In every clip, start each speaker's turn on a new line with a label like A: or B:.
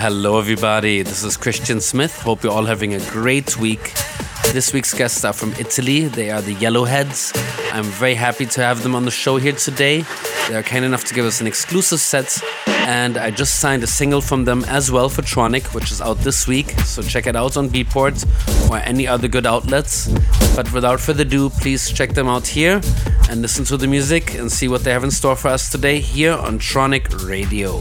A: Hello, everybody. This is Christian Smith. Hope you're all having a great week. This week's guests are from Italy. They are the Yellowheads. I'm very happy to have them on the show here today. They are kind enough to give us an exclusive set, and I just signed a single from them as well for Tronic, which is out this week. So check it out on Beatport or any other good outlets. But without further ado, please check them out here and listen to the music and see what they have in store for us today here on Tronic Radio.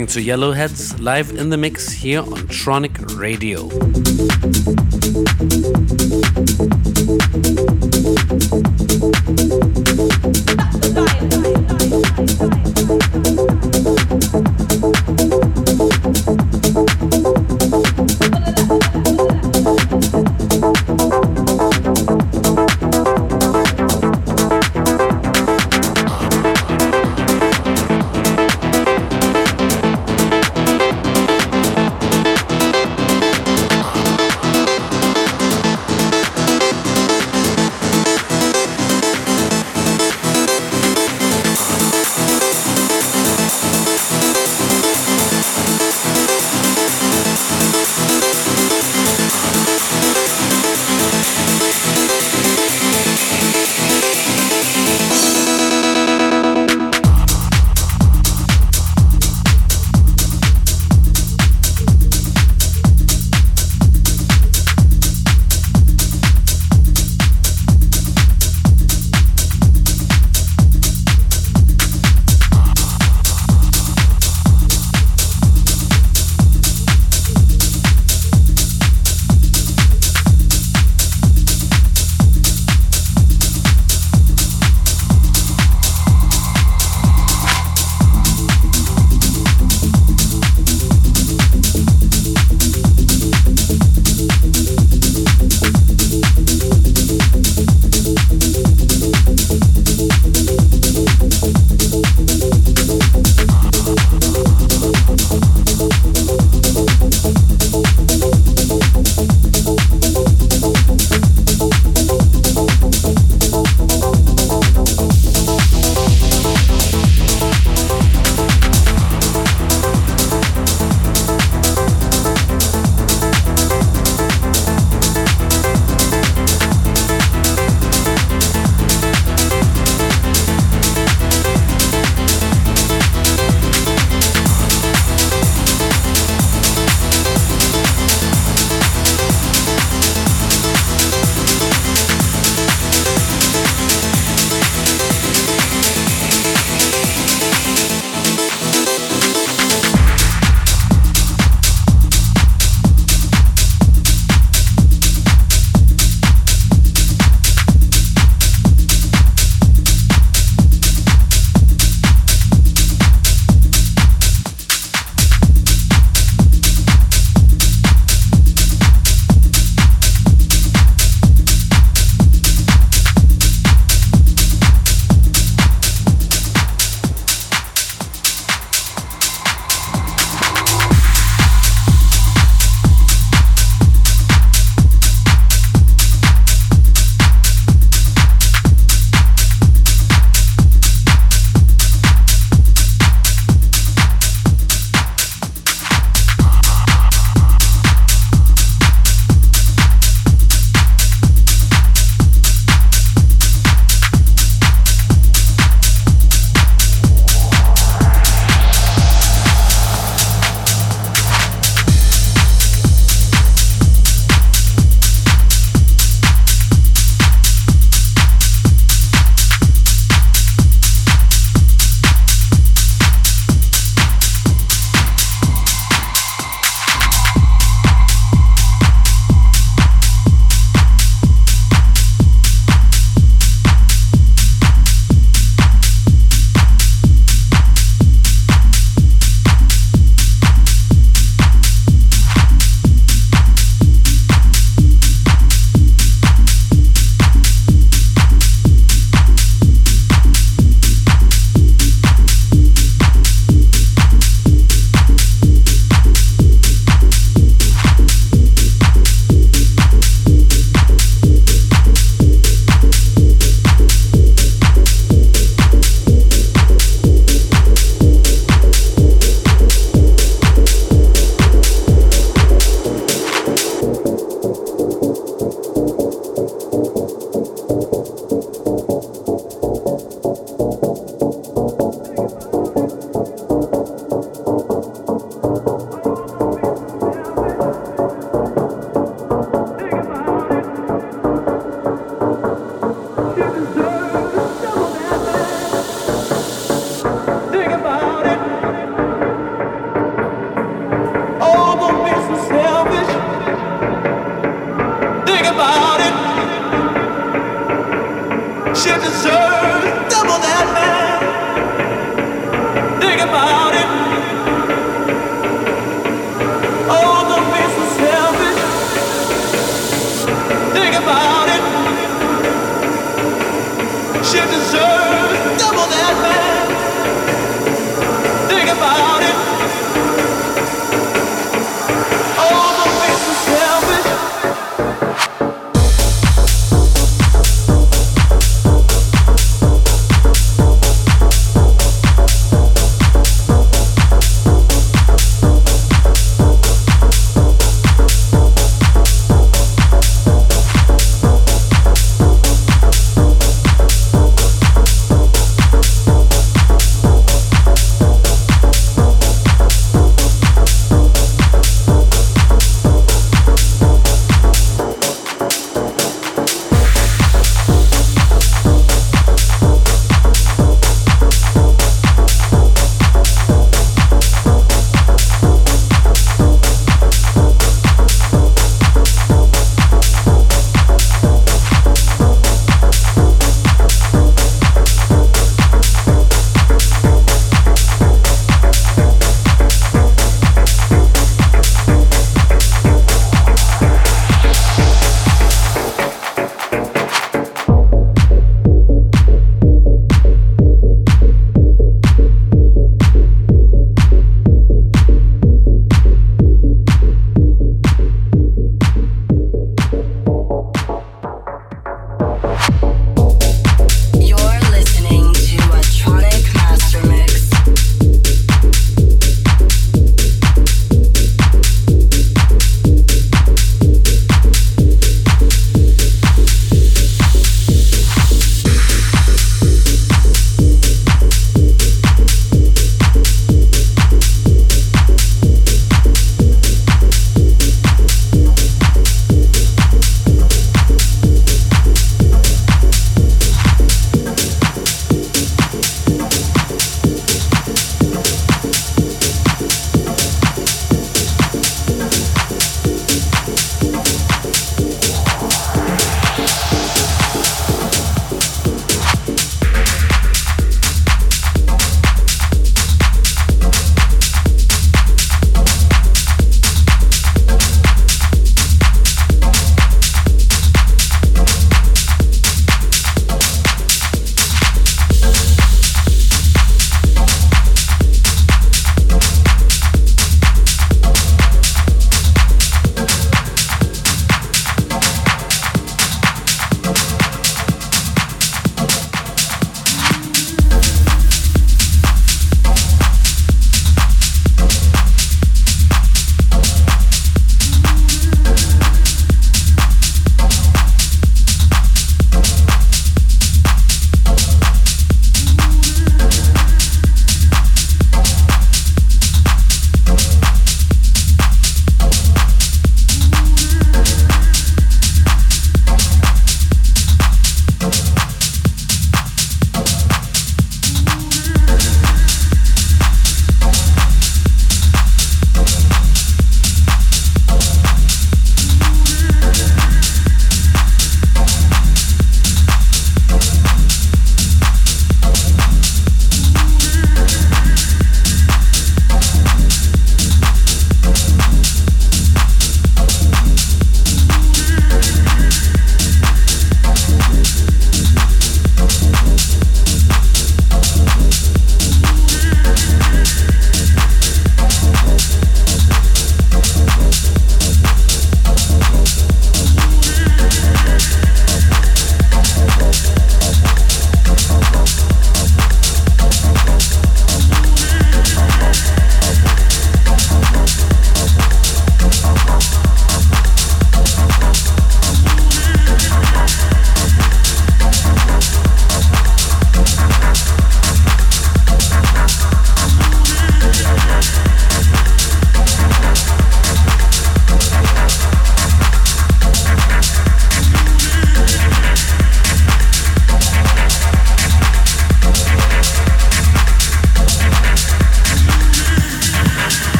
A: listening to Yellowheads live in the mix here on Tronic Radio.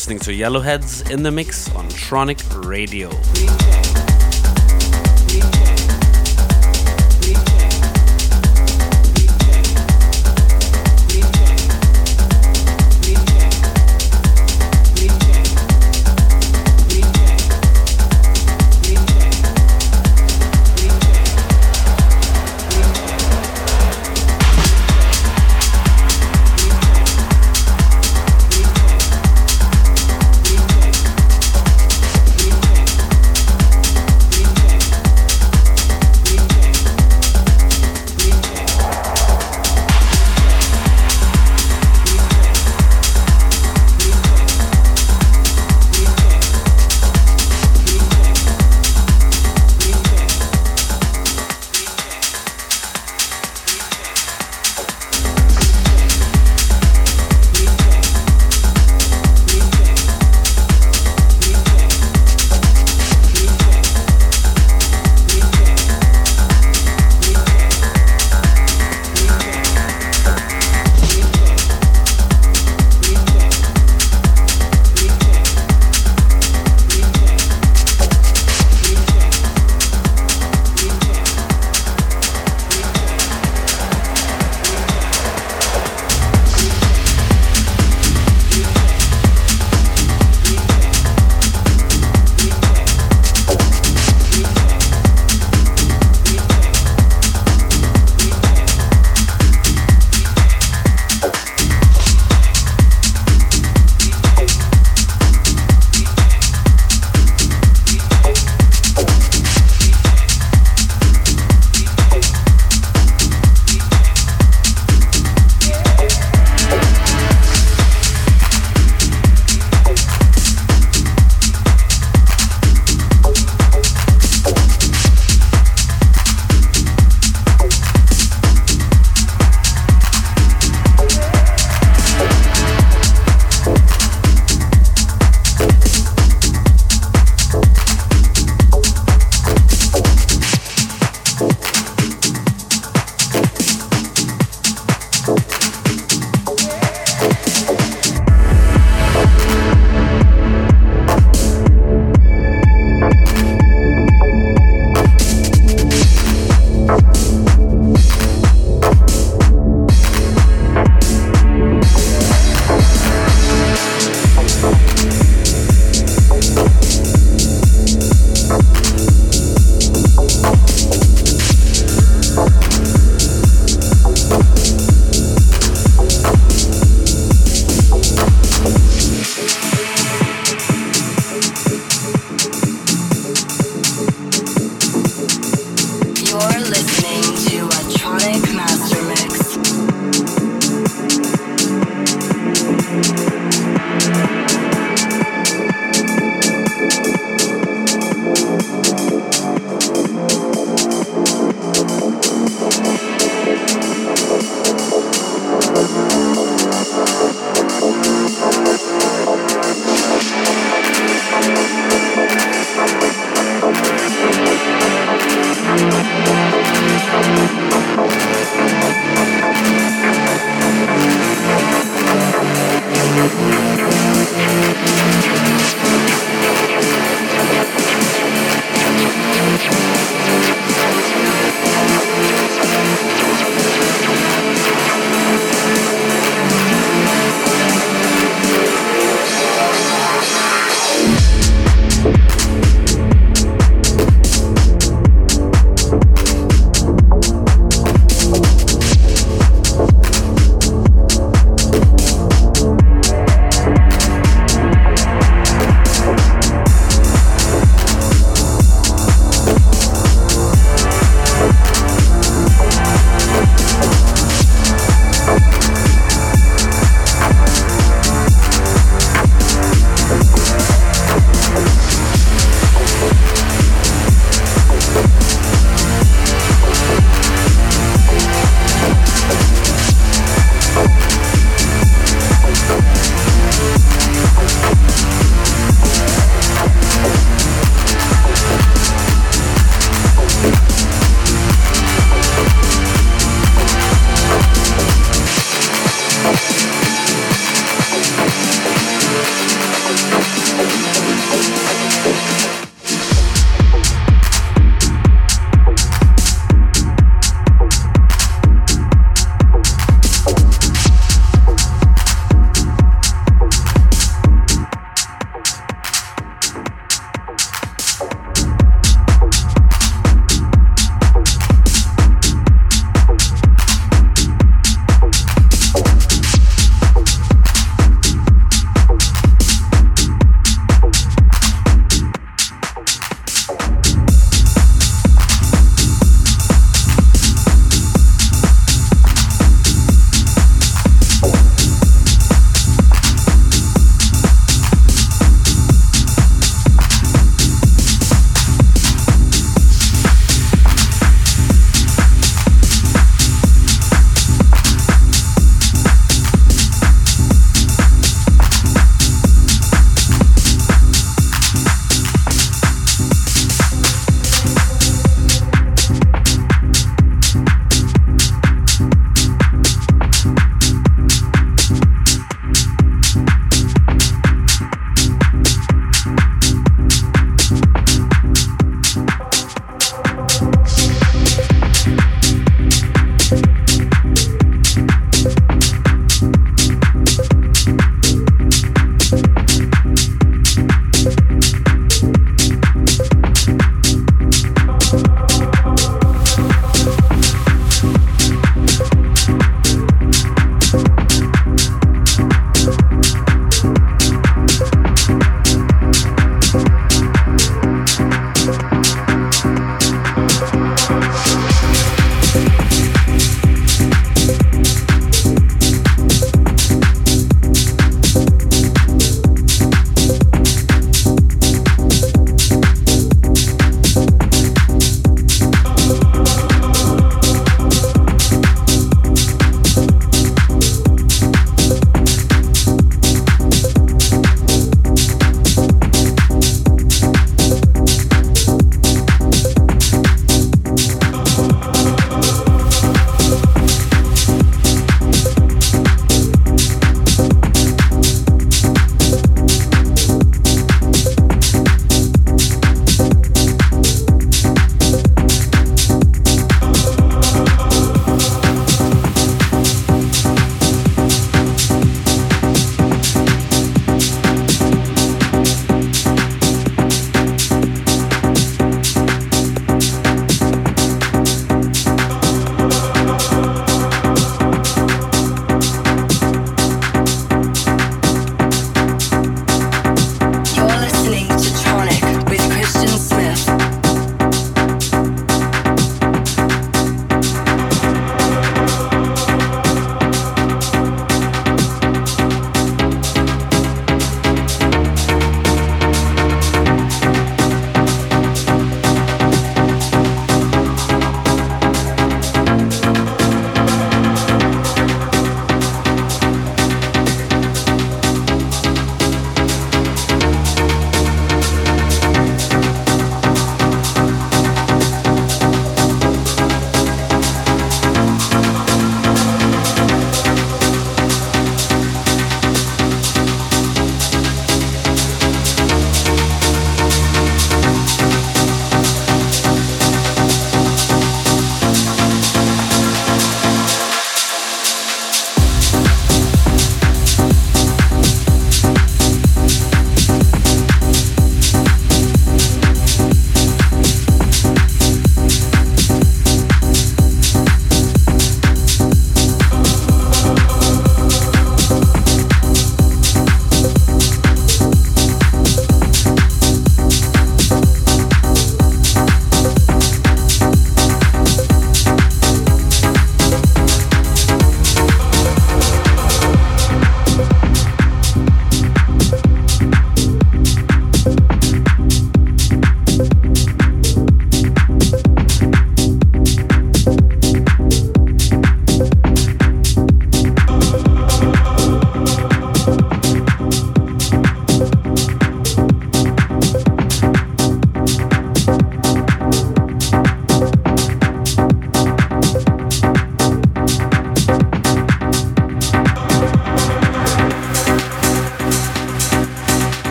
A: Listening to Yellowheads in the Mix on Tronic Radio.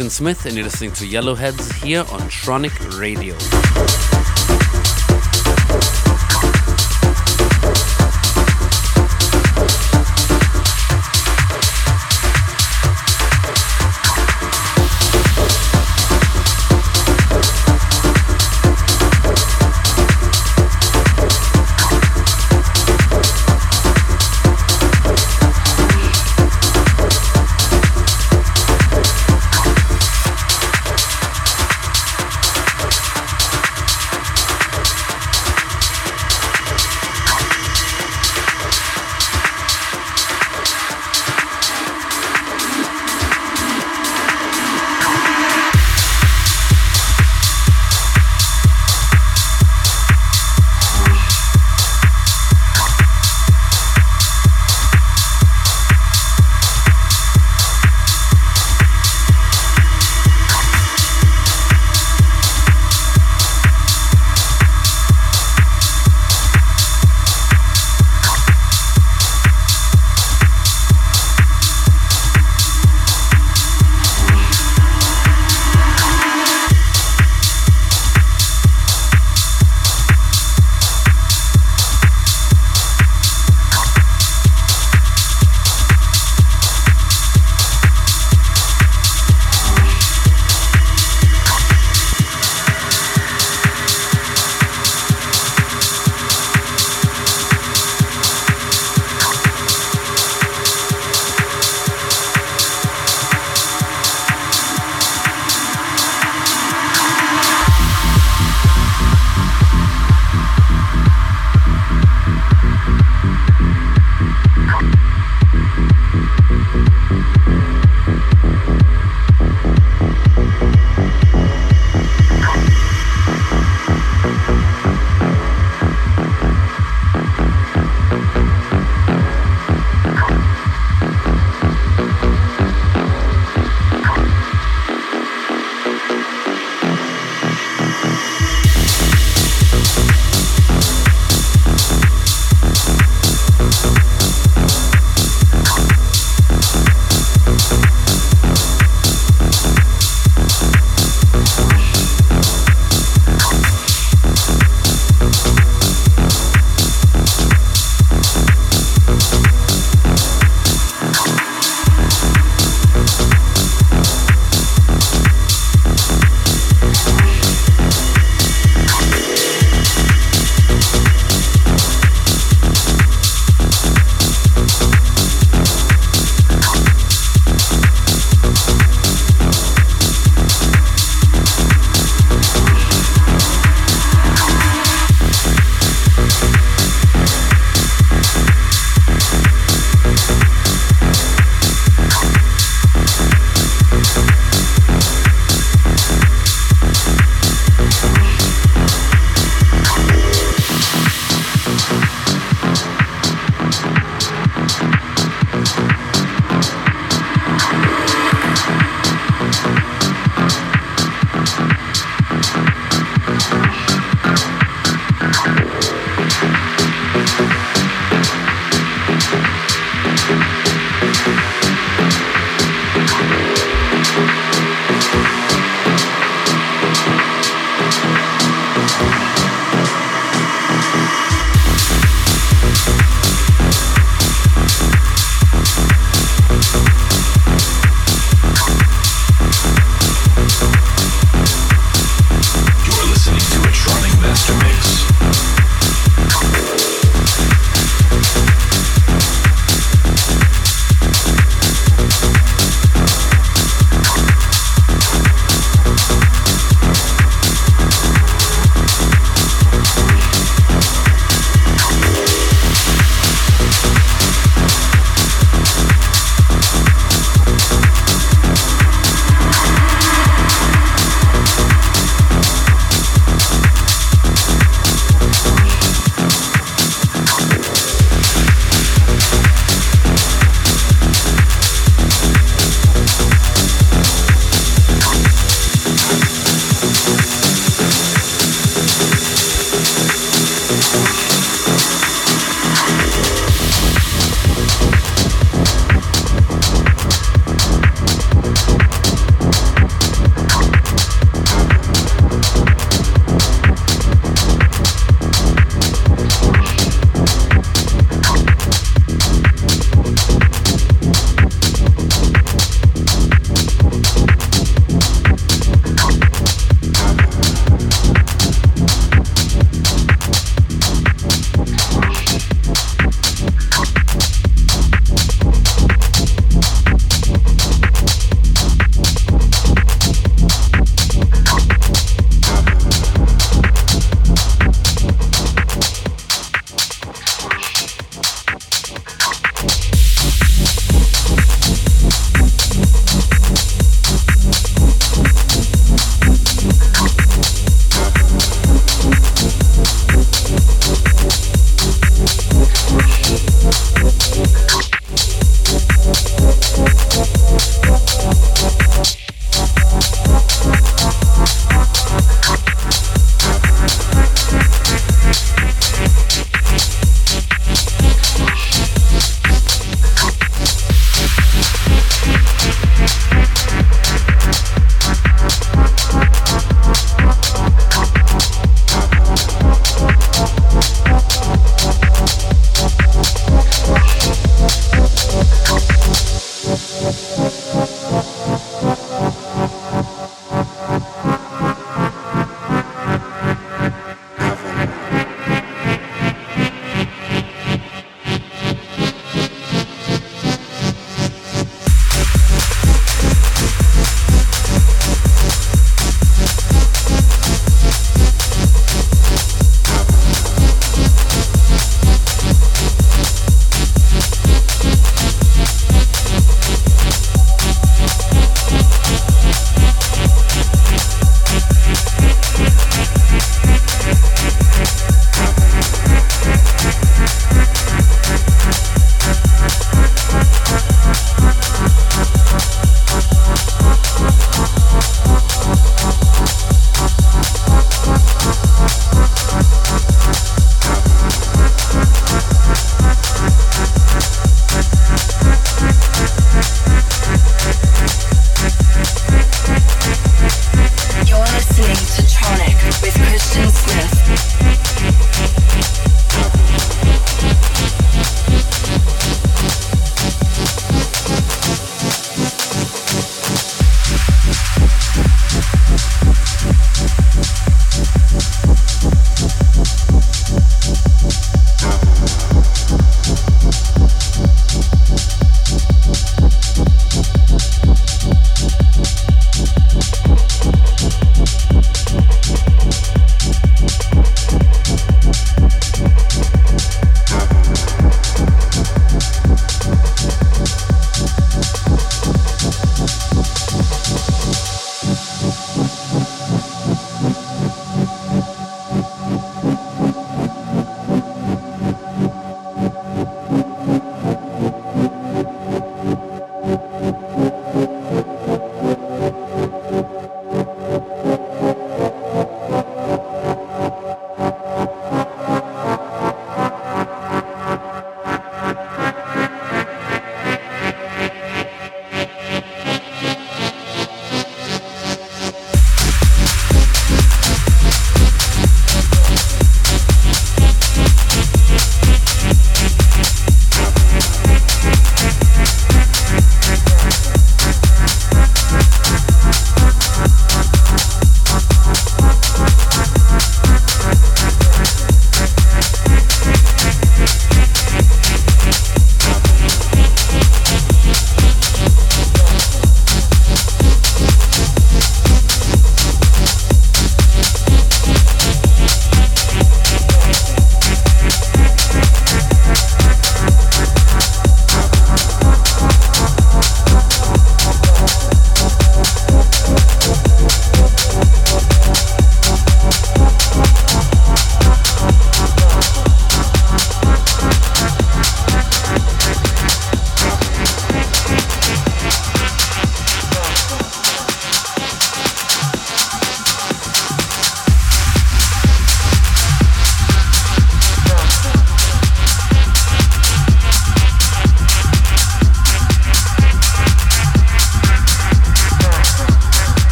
A: Christian Smith, and you're listening to Yellowheads here on Tronic Radio.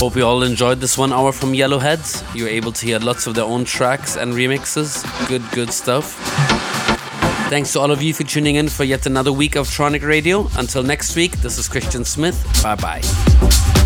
A: Hope you all enjoyed this one hour from Yellowheads. You were able to hear lots of their own tracks and remixes. Good, good stuff. Thanks to all of you for tuning in for yet another week of Tronic Radio. Until next week, this is Christian Smith. Bye bye.